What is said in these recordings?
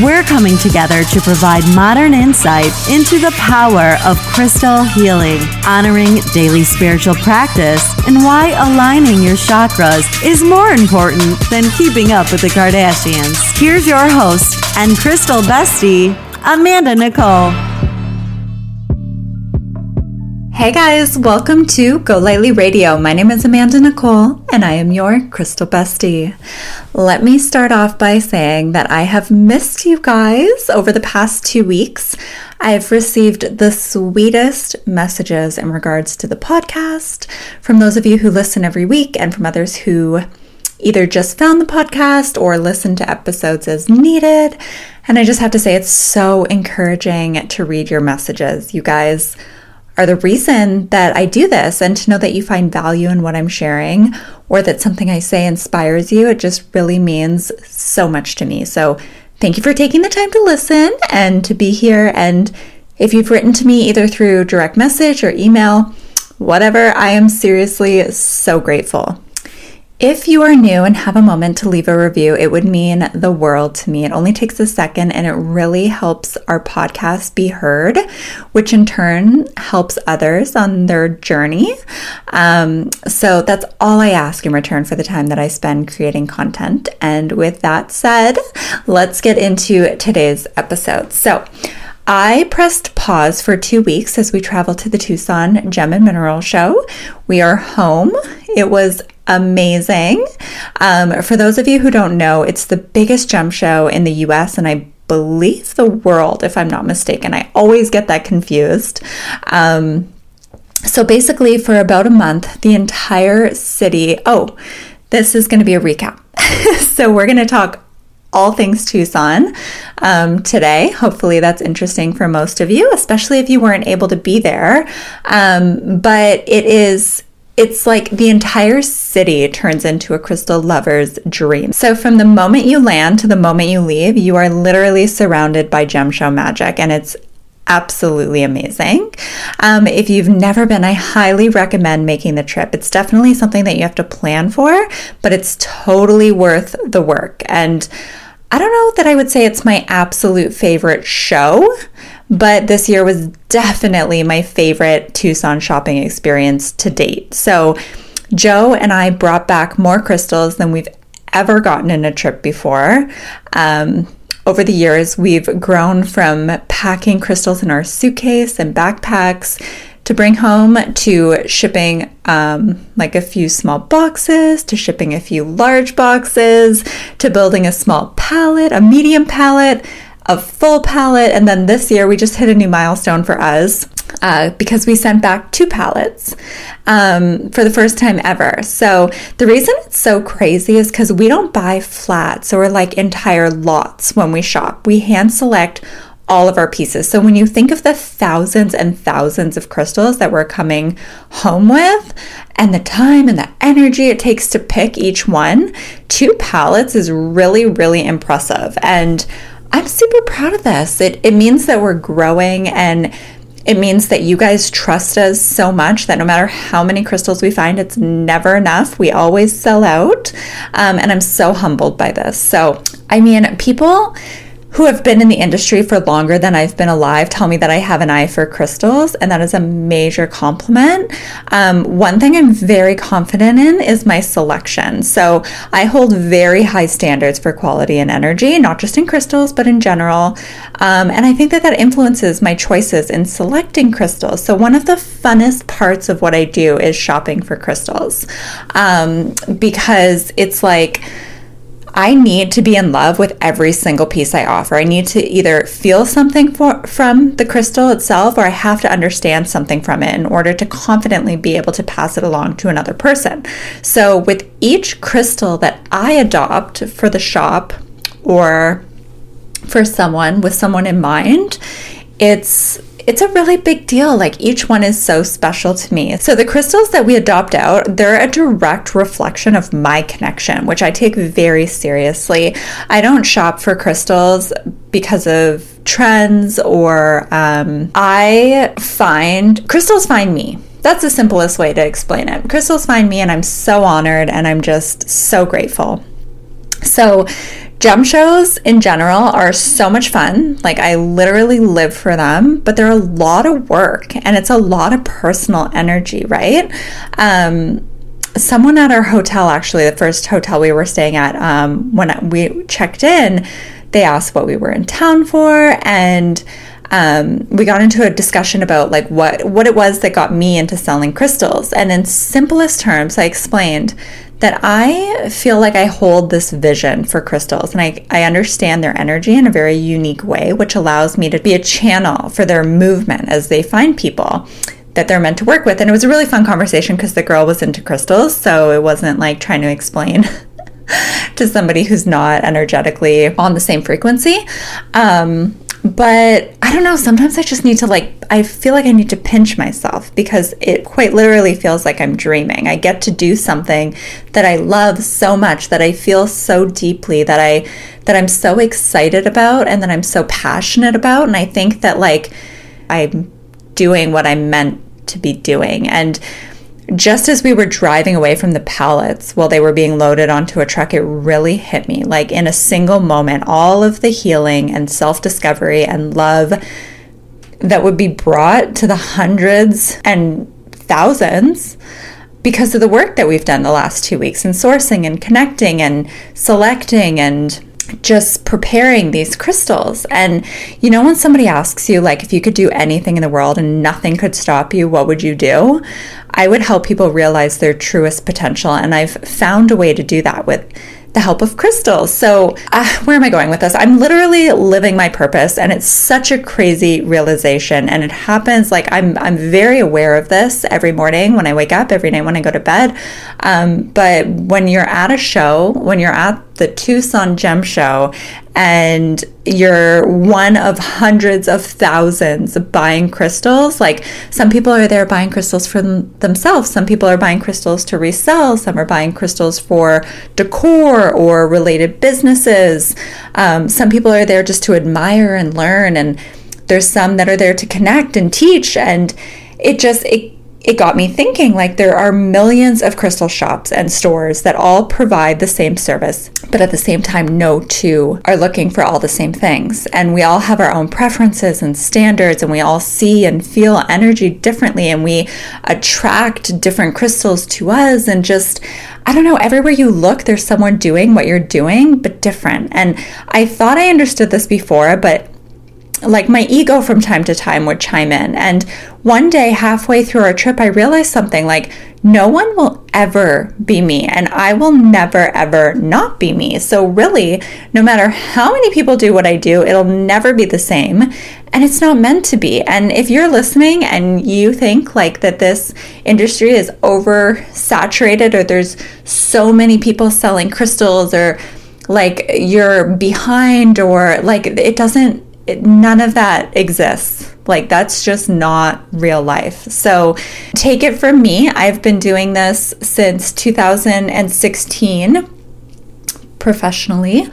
We're coming together to provide modern insight into the power of crystal healing, honoring daily spiritual practice, and why aligning your chakras is more important than keeping up with the Kardashians. Here's your host and crystal bestie, Amanda Nicole. Hey guys, welcome to Go Lightly Radio. My name is Amanda Nicole and I am your crystal bestie. Let me start off by saying that I have missed you guys over the past two weeks. I have received the sweetest messages in regards to the podcast from those of you who listen every week and from others who either just found the podcast or listen to episodes as needed. And I just have to say, it's so encouraging to read your messages. You guys are the reason that I do this and to know that you find value in what I'm sharing or that something I say inspires you, it just really means so much to me. So, thank you for taking the time to listen and to be here. And if you've written to me either through direct message or email, whatever, I am seriously so grateful. If you are new and have a moment to leave a review, it would mean the world to me. It only takes a second and it really helps our podcast be heard, which in turn helps others on their journey. Um, so that's all I ask in return for the time that I spend creating content. And with that said, let's get into today's episode. So, I pressed pause for two weeks as we traveled to the Tucson Gem and Mineral Show. We are home. It was amazing. Um, for those of you who don't know, it's the biggest gem show in the US and I believe the world, if I'm not mistaken. I always get that confused. Um, so basically, for about a month, the entire city. Oh, this is going to be a recap. so we're going to talk all things Tucson um, today. Hopefully, that's interesting for most of you, especially if you weren't able to be there. Um, but it is it's like the entire city turns into a crystal lover's dream. So, from the moment you land to the moment you leave, you are literally surrounded by gem show magic, and it's absolutely amazing. Um, if you've never been, I highly recommend making the trip. It's definitely something that you have to plan for, but it's totally worth the work. And I don't know that I would say it's my absolute favorite show, but this year was definitely my favorite Tucson shopping experience to date. So, Joe and I brought back more crystals than we've ever gotten in a trip before. Um, over the years, we've grown from packing crystals in our suitcase and backpacks to bring home to shipping um, like a few small boxes to shipping a few large boxes to building a small pallet, a medium pallet, a full palette. And then this year we just hit a new milestone for us uh, because we sent back two pallets um, for the first time ever. So the reason it's so crazy is because we don't buy flats or like entire lots when we shop. We hand select all of our pieces. So when you think of the thousands and thousands of crystals that we're coming home with and the time and the energy it takes to pick each one, two pallets is really, really impressive. And I'm super proud of this. It, it means that we're growing and it means that you guys trust us so much that no matter how many crystals we find, it's never enough. We always sell out. Um, and I'm so humbled by this. So, I mean, people who have been in the industry for longer than I've been alive tell me that I have an eye for crystals, and that is a major compliment. Um, one thing I'm very confident in is my selection. So I hold very high standards for quality and energy, not just in crystals, but in general. Um, and I think that that influences my choices in selecting crystals. So one of the funnest parts of what I do is shopping for crystals um, because it's like, I need to be in love with every single piece I offer. I need to either feel something for, from the crystal itself or I have to understand something from it in order to confidently be able to pass it along to another person. So, with each crystal that I adopt for the shop or for someone with someone in mind, it's it's a really big deal. Like each one is so special to me. So the crystals that we adopt out, they're a direct reflection of my connection, which I take very seriously. I don't shop for crystals because of trends or um, I find crystals find me. That's the simplest way to explain it. Crystals find me, and I'm so honored and I'm just so grateful. So, Gem shows in general are so much fun. Like, I literally live for them, but they're a lot of work and it's a lot of personal energy, right? Um, someone at our hotel, actually, the first hotel we were staying at, um, when we checked in, they asked what we were in town for and um, we got into a discussion about like what what it was that got me into selling crystals and in simplest terms i explained that I feel like I hold this vision for crystals and I, I understand their energy in a very unique way, which allows me to be a channel for their movement as they find people that they're meant to work with. And it was a really fun conversation because the girl was into crystals. So it wasn't like trying to explain to somebody who's not energetically on the same frequency. Um, but I don't know, sometimes I just need to like, I feel like I need to pinch myself because it quite literally feels like I'm dreaming. I get to do something that I love so much, that I feel so deeply, that I, that I'm so excited about and that I'm so passionate about. And I think that like I'm doing what I'm meant to be doing. And just as we were driving away from the pallets while they were being loaded onto a truck, it really hit me. Like in a single moment, all of the healing and self discovery and love that would be brought to the hundreds and thousands because of the work that we've done the last two weeks in sourcing and connecting and selecting and just preparing these crystals. And you know, when somebody asks you, like, if you could do anything in the world and nothing could stop you, what would you do? I would help people realize their truest potential. And I've found a way to do that with the help of crystals. So, uh, where am I going with this? I'm literally living my purpose, and it's such a crazy realization. And it happens like I'm I'm very aware of this every morning when I wake up, every night when I go to bed. Um, but when you're at a show, when you're at the Tucson Gem Show, and you're one of hundreds of thousands buying crystals. Like some people are there buying crystals for them, themselves, some people are buying crystals to resell, some are buying crystals for decor or related businesses. Um, some people are there just to admire and learn, and there's some that are there to connect and teach. And it just, it it got me thinking like there are millions of crystal shops and stores that all provide the same service, but at the same time, no two are looking for all the same things. And we all have our own preferences and standards, and we all see and feel energy differently, and we attract different crystals to us. And just, I don't know, everywhere you look, there's someone doing what you're doing, but different. And I thought I understood this before, but like my ego from time to time would chime in. And one day, halfway through our trip, I realized something like, no one will ever be me, and I will never ever not be me. So, really, no matter how many people do what I do, it'll never be the same. And it's not meant to be. And if you're listening and you think like that this industry is oversaturated, or there's so many people selling crystals, or like you're behind, or like it doesn't none of that exists. Like, that's just not real life. So, take it from me. I've been doing this since 2016 professionally.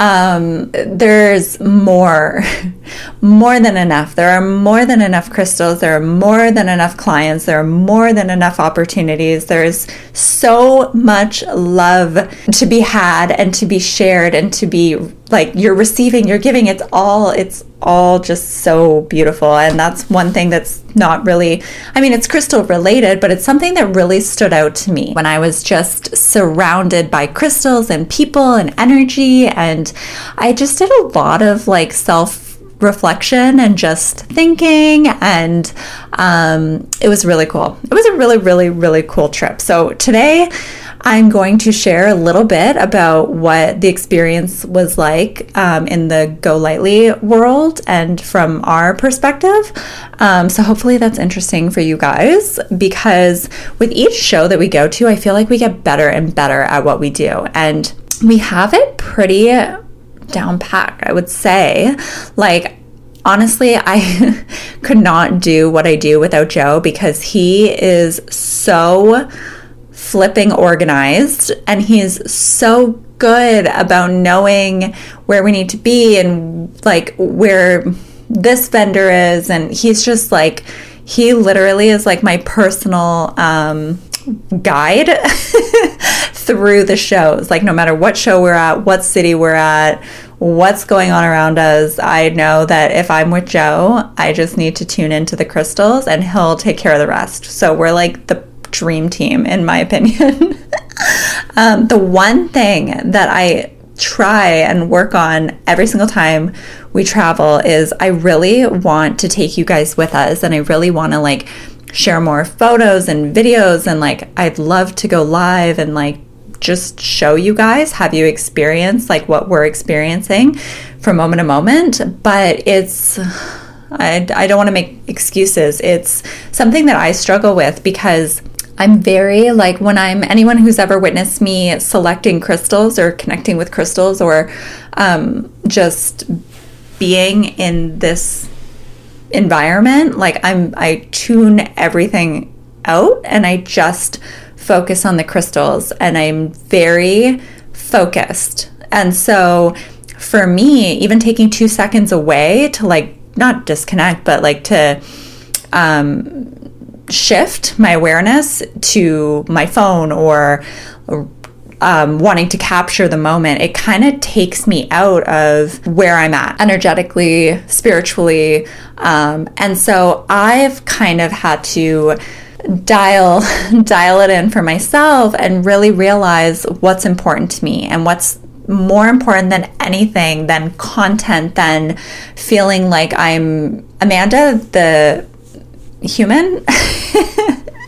Um, there's more, more than enough. There are more than enough crystals. There are more than enough clients. There are more than enough opportunities. There's so much love to be had and to be shared and to be like you're receiving, you're giving. It's all, it's all just so beautiful. And that's one thing that's not really, I mean, it's crystal related, but it's something that really stood out to me when I was just surrounded by crystals and people and energy. And I just did a lot of like self reflection and just thinking and um, it was really cool it was a really really really cool trip so today I'm going to share a little bit about what the experience was like um, in the Go Lightly world and from our perspective. Um, so, hopefully, that's interesting for you guys because with each show that we go to, I feel like we get better and better at what we do. And we have it pretty down pack, I would say. Like, honestly, I could not do what I do without Joe because he is so flipping organized and he's so good about knowing where we need to be and like where this vendor is and he's just like he literally is like my personal um, guide through the shows. Like, no matter what show we're at, what city we're at, what's going on around us, I know that if I'm with Joe, I just need to tune into the crystals and he'll take care of the rest. So we're like the dream team, in my opinion. um, the one thing that I try and work on every single time we travel is I really want to take you guys with us and I really want to like share more photos and videos and like I'd love to go live and like just show you guys, have you experience like what we're experiencing from moment to moment, but it's I, I don't want to make excuses. It's something that I struggle with because I'm very like when I'm anyone who's ever witnessed me selecting crystals or connecting with crystals or um, just being in this environment like i'm i tune everything out and i just focus on the crystals and i'm very focused. And so for me even taking two seconds away to like not disconnect but like to um, shift my awareness to my phone or um, wanting to capture the moment, it kind of takes me out of where I'm at energetically, spiritually. Um, and so I've kind of had to dial dial it in for myself and really realize what's important to me and what's more important than anything than content than feeling like I'm Amanda the human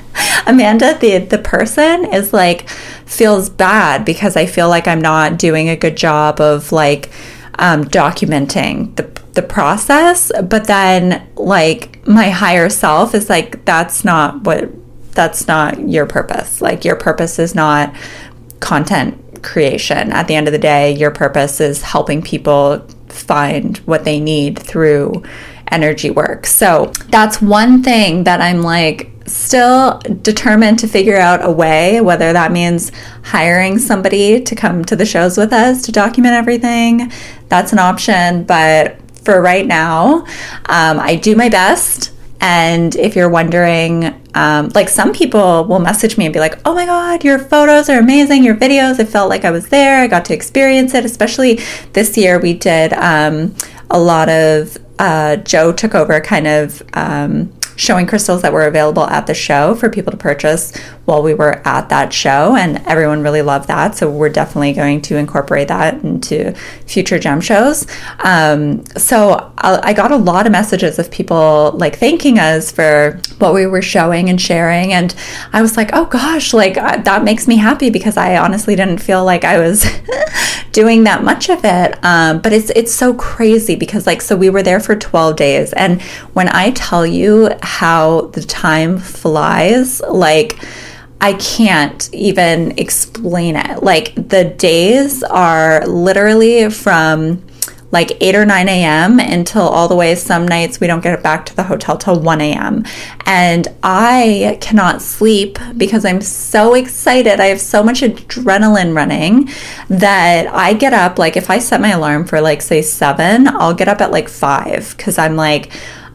Amanda, the the person, is like feels bad because I feel like I'm not doing a good job of like um, documenting the the process. But then, like my higher self is like, that's not what that's not your purpose. Like your purpose is not content creation. At the end of the day, your purpose is helping people find what they need through energy work. So that's one thing that I'm like still determined to figure out a way, whether that means hiring somebody to come to the shows with us to document everything. That's an option. But for right now, um, I do my best. And if you're wondering, um, like some people will message me and be like, oh my God, your photos are amazing, your videos, I felt like I was there, I got to experience it. Especially this year, we did um, a lot of, uh, Joe took over kind of um, showing crystals that were available at the show for people to purchase while we were at that show. And everyone really loved that. So we're definitely going to incorporate that into future gem shows. Um, so I got a lot of messages of people like thanking us for what we were showing and sharing. And I was like, oh gosh, like that makes me happy because I honestly didn't feel like I was doing that much of it. Um, but it's, it's so crazy because like, so we were there for 12 days. And when I tell you how the time flies, like, I can't even explain it. Like the days are literally from like 8 or 9 a.m. until all the way some nights we don't get back to the hotel till 1 a.m. And I cannot sleep because I'm so excited. I have so much adrenaline running that I get up like if I set my alarm for like say 7, I'll get up at like 5 cuz I'm like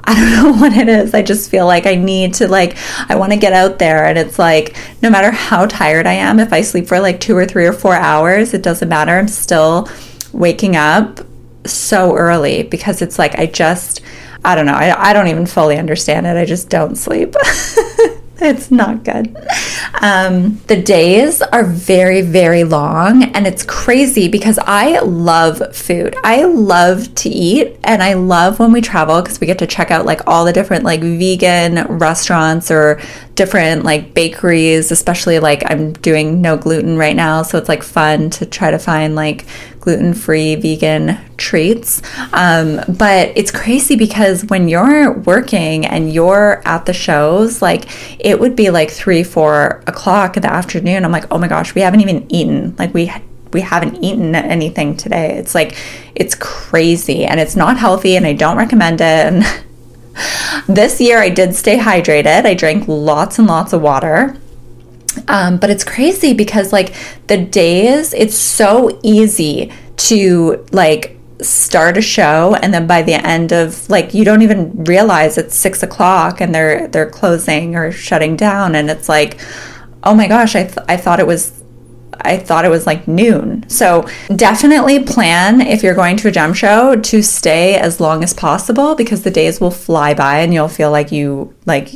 I don't know what it is. I just feel like I need to like I want to get out there and it's like no matter how tired I am, if I sleep for like 2 or 3 or 4 hours, it doesn't matter. I'm still waking up so early because it's like I just I don't know. I, I don't even fully understand it. I just don't sleep. it's not good. Um, the days are very, very long, and it's crazy because I love food. I love to eat, and I love when we travel because we get to check out like all the different like vegan restaurants or different like bakeries, especially like I'm doing no gluten right now. So it's like fun to try to find like gluten free vegan treats. Um, but it's crazy because when you're working and you're at the shows, like it would be like three, four o'clock in the afternoon. I'm like, oh my gosh, we haven't even eaten. Like we we haven't eaten anything today. It's like it's crazy and it's not healthy and I don't recommend it. And this year I did stay hydrated. I drank lots and lots of water. Um, but it's crazy because like the days, it's so easy to like start a show and then by the end of like you don't even realize it's six o'clock and they're they're closing or shutting down and it's like oh my gosh I, th- I thought it was I thought it was like noon. So definitely plan if you're going to a gem show to stay as long as possible because the days will fly by and you'll feel like you like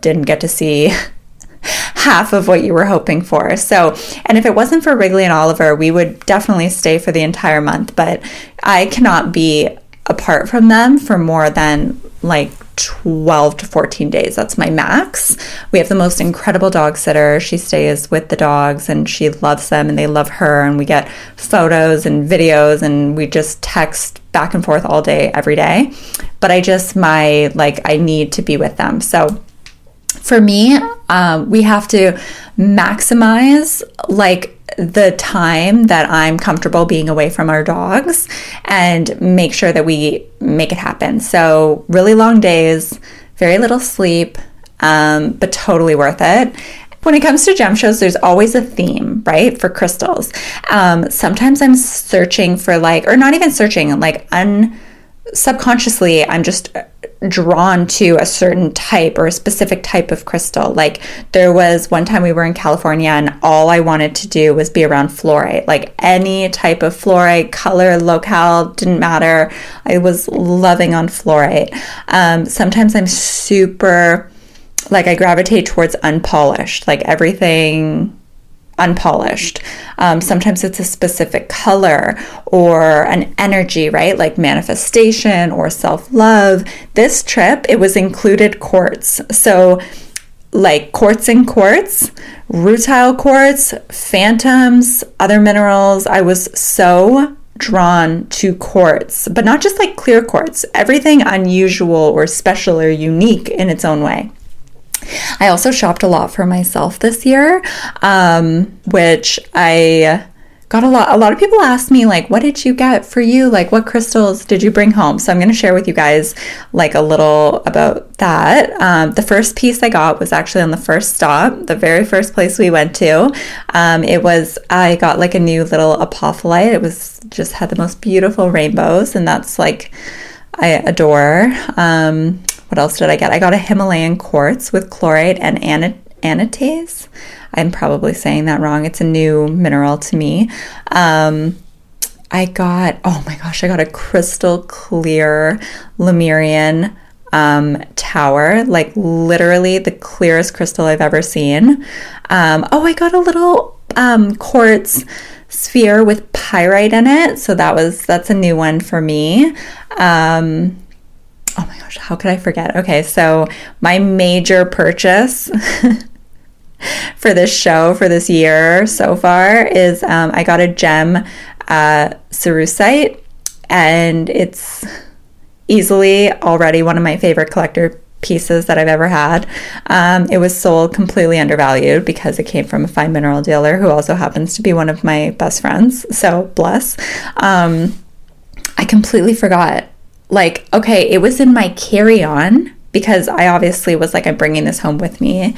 didn't get to see half of what you were hoping for. So, and if it wasn't for Wrigley and Oliver, we would definitely stay for the entire month, but I cannot be apart from them for more than like 12 to 14 days. That's my max. We have the most incredible dog sitter. She stays with the dogs and she loves them and they love her. And we get photos and videos and we just text back and forth all day, every day. But I just, my, like, I need to be with them. So, for me, um, we have to maximize like the time that I'm comfortable being away from our dogs and make sure that we make it happen. So, really long days, very little sleep, um, but totally worth it. When it comes to gem shows, there's always a theme, right, for crystals. Um, sometimes I'm searching for like, or not even searching, like un subconsciously I'm just drawn to a certain type or a specific type of crystal. Like there was one time we were in California and all I wanted to do was be around fluorite. Like any type of fluorite, color, locale, didn't matter. I was loving on fluorite. Um, sometimes I'm super like I gravitate towards unpolished, like everything unpolished. Um, sometimes it's a specific color or an energy, right? Like manifestation or self love. This trip, it was included quartz. So, like quartz and quartz, rutile quartz, phantoms, other minerals. I was so drawn to quartz, but not just like clear quartz, everything unusual or special or unique in its own way. I also shopped a lot for myself this year, um, which I got a lot a lot of people ask me like what did you get for you? Like what crystals did you bring home? So i'm going to share with you guys like a little about that. Um, the first piece i got was actually on the first stop the very first place we went to. Um, it was i got like a new little apophyllite. It was just had the most beautiful rainbows and that's like i adore. Um, what else did I get? I got a Himalayan quartz with chlorite and anatase. I'm probably saying that wrong. It's a new mineral to me. Um, I got, oh my gosh, I got a crystal clear Lemurian um, tower, like literally the clearest crystal I've ever seen. Um, oh, I got a little um, quartz sphere with pyrite in it. So that was, that's a new one for me. Um, oh my gosh, how could I forget? Okay, so my major purchase for this show for this year so far is um, I got a gem uh, cerussite, and it's easily already one of my favorite collector pieces that I've ever had. Um, it was sold completely undervalued because it came from a fine mineral dealer who also happens to be one of my best friends. So bless. Um, I completely forgot like, okay, it was in my carry on because I obviously was like, I'm bringing this home with me.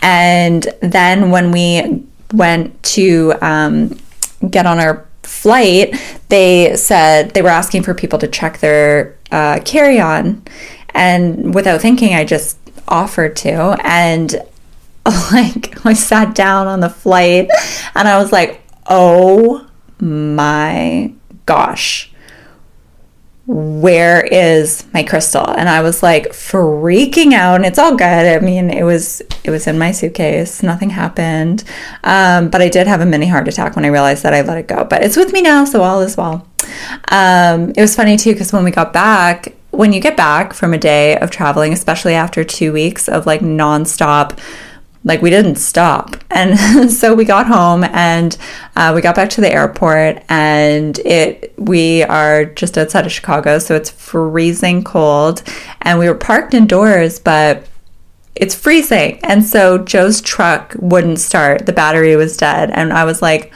And then when we went to um, get on our flight, they said they were asking for people to check their uh, carry on. And without thinking, I just offered to. And like, I sat down on the flight and I was like, oh my gosh where is my crystal? And i was like freaking out and it's all good. I mean it was it was in my suitcase. Nothing happened. Um, but i did have a mini heart attack when i realized that i let it go. But it's with me now so all is well. Um, it was funny too because when we got back when you get back from a day of traveling especially after two weeks of like nonstop like we didn't stop. And so we got home and uh, we got back to the airport and it we are just outside of chicago so it's freezing cold. And we were parked indoors but it's freezing. And so joe's truck wouldn't start. The battery was dead. And i was like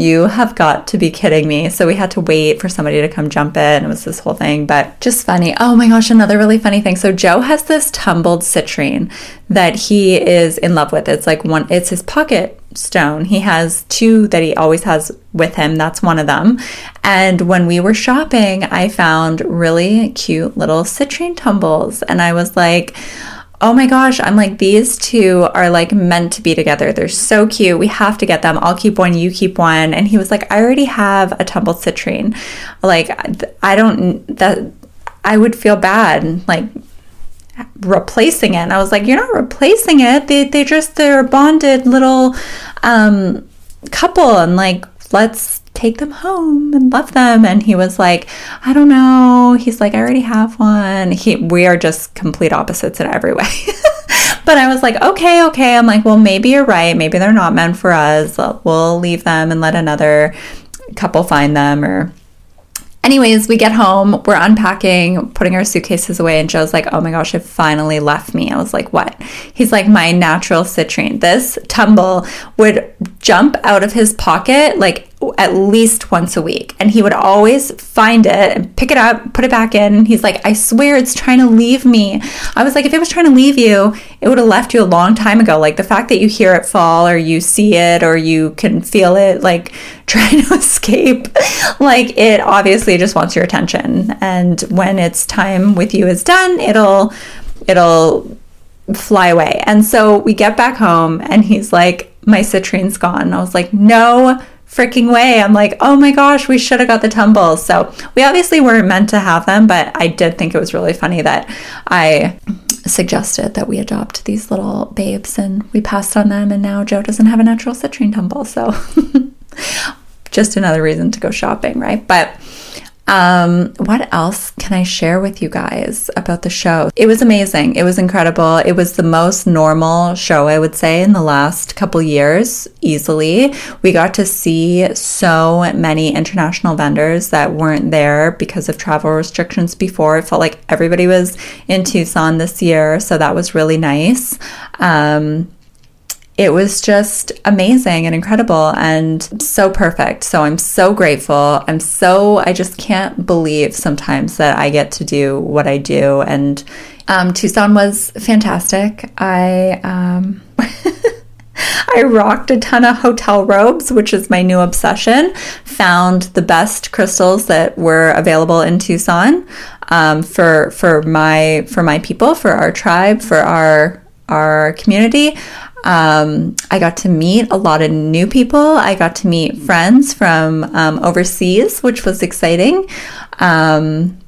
you have got to be kidding me. So we had to wait for somebody to come jump in. It was this whole thing, but just funny. Oh my gosh, another really funny thing. So Joe has this tumbled citrine that he is in love with. It's like one, it's his pocket stone. He has two that he always has with him. That's one of them. And when we were shopping, I found really cute little citrine tumbles. And I was like, oh my gosh, I'm like, these two are like meant to be together. They're so cute. We have to get them. I'll keep one, you keep one. And he was like, I already have a tumbled citrine. Like, I don't, that, I would feel bad, like, replacing it. And I was like, you're not replacing it. They, they just, they're a bonded little um, couple. And like, let's take them home and love them. And he was like, I don't know. He's like, I already have one. He, we are just complete opposites in every way. but I was like, okay, okay. I'm like, well, maybe you're right. Maybe they're not meant for us. We'll leave them and let another couple find them or Anyways, we get home, we're unpacking, putting our suitcases away, and Joe's like, Oh my gosh, it finally left me. I was like, What? He's like, My natural citrine. This tumble would jump out of his pocket like at least once a week. And he would always find it and pick it up, put it back in. He's like, I swear it's trying to leave me. I was like, if it was trying to leave you, it would have left you a long time ago. Like the fact that you hear it fall or you see it or you can feel it like trying to escape, like it obviously just wants your attention. And when its time with you is done, it'll, it'll, fly away. And so we get back home and he's like, My citrine's gone. I was like, No freaking way. I'm like, oh my gosh, we should have got the tumbles. So we obviously weren't meant to have them, but I did think it was really funny that I suggested that we adopt these little babes and we passed on them and now Joe doesn't have a natural citrine tumble. So just another reason to go shopping, right? But um, what else can I share with you guys about the show? It was amazing. It was incredible. It was the most normal show, I would say, in the last couple years, easily. We got to see so many international vendors that weren't there because of travel restrictions before. It felt like everybody was in Tucson this year, so that was really nice. Um, it was just amazing and incredible and so perfect. So I'm so grateful. I'm so, I just can't believe sometimes that I get to do what I do. And um, Tucson was fantastic. I, um, I rocked a ton of hotel robes, which is my new obsession. Found the best crystals that were available in Tucson um, for for my for my people, for our tribe, for our our community. Um, I got to meet a lot of new people. I got to meet friends from um, overseas, which was exciting. Um,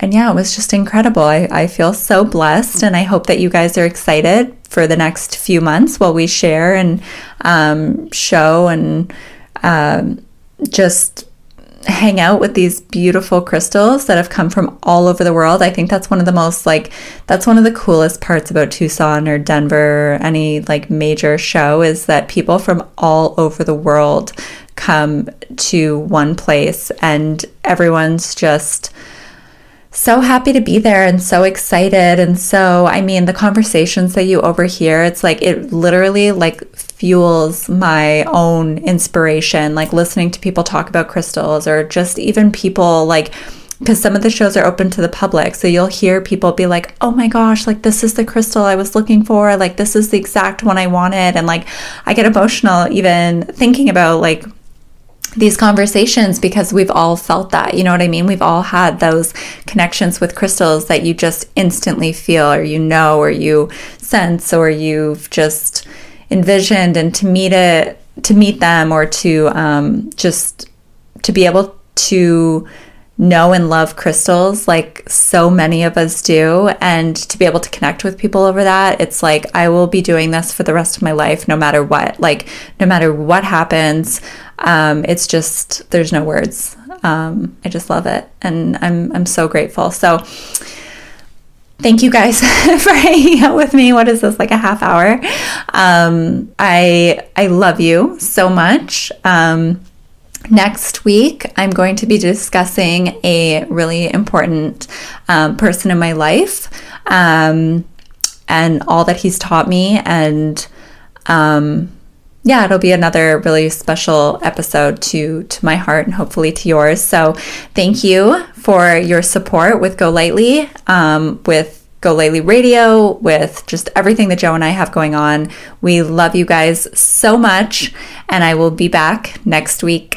and yeah, it was just incredible. I, I feel so blessed, and I hope that you guys are excited for the next few months while we share and um, show and um, just hang out with these beautiful crystals that have come from all over the world. I think that's one of the most like that's one of the coolest parts about Tucson or Denver, or any like major show is that people from all over the world come to one place and everyone's just so happy to be there and so excited and so i mean the conversations that you overhear it's like it literally like fuels my own inspiration like listening to people talk about crystals or just even people like because some of the shows are open to the public so you'll hear people be like oh my gosh like this is the crystal i was looking for like this is the exact one i wanted and like i get emotional even thinking about like these conversations because we've all felt that. You know what I mean? We've all had those connections with crystals that you just instantly feel, or you know, or you sense, or you've just envisioned. And to meet it, to meet them, or to um, just to be able to know and love crystals like so many of us do and to be able to connect with people over that it's like i will be doing this for the rest of my life no matter what like no matter what happens um, it's just there's no words um, i just love it and i'm i'm so grateful so thank you guys for hanging out with me what is this like a half hour um, i i love you so much um, Next week, I'm going to be discussing a really important um, person in my life um, and all that he's taught me. And um, yeah, it'll be another really special episode to to my heart and hopefully to yours. So thank you for your support with Go Lightly, um, with Go Lightly Radio, with just everything that Joe and I have going on. We love you guys so much, and I will be back next week.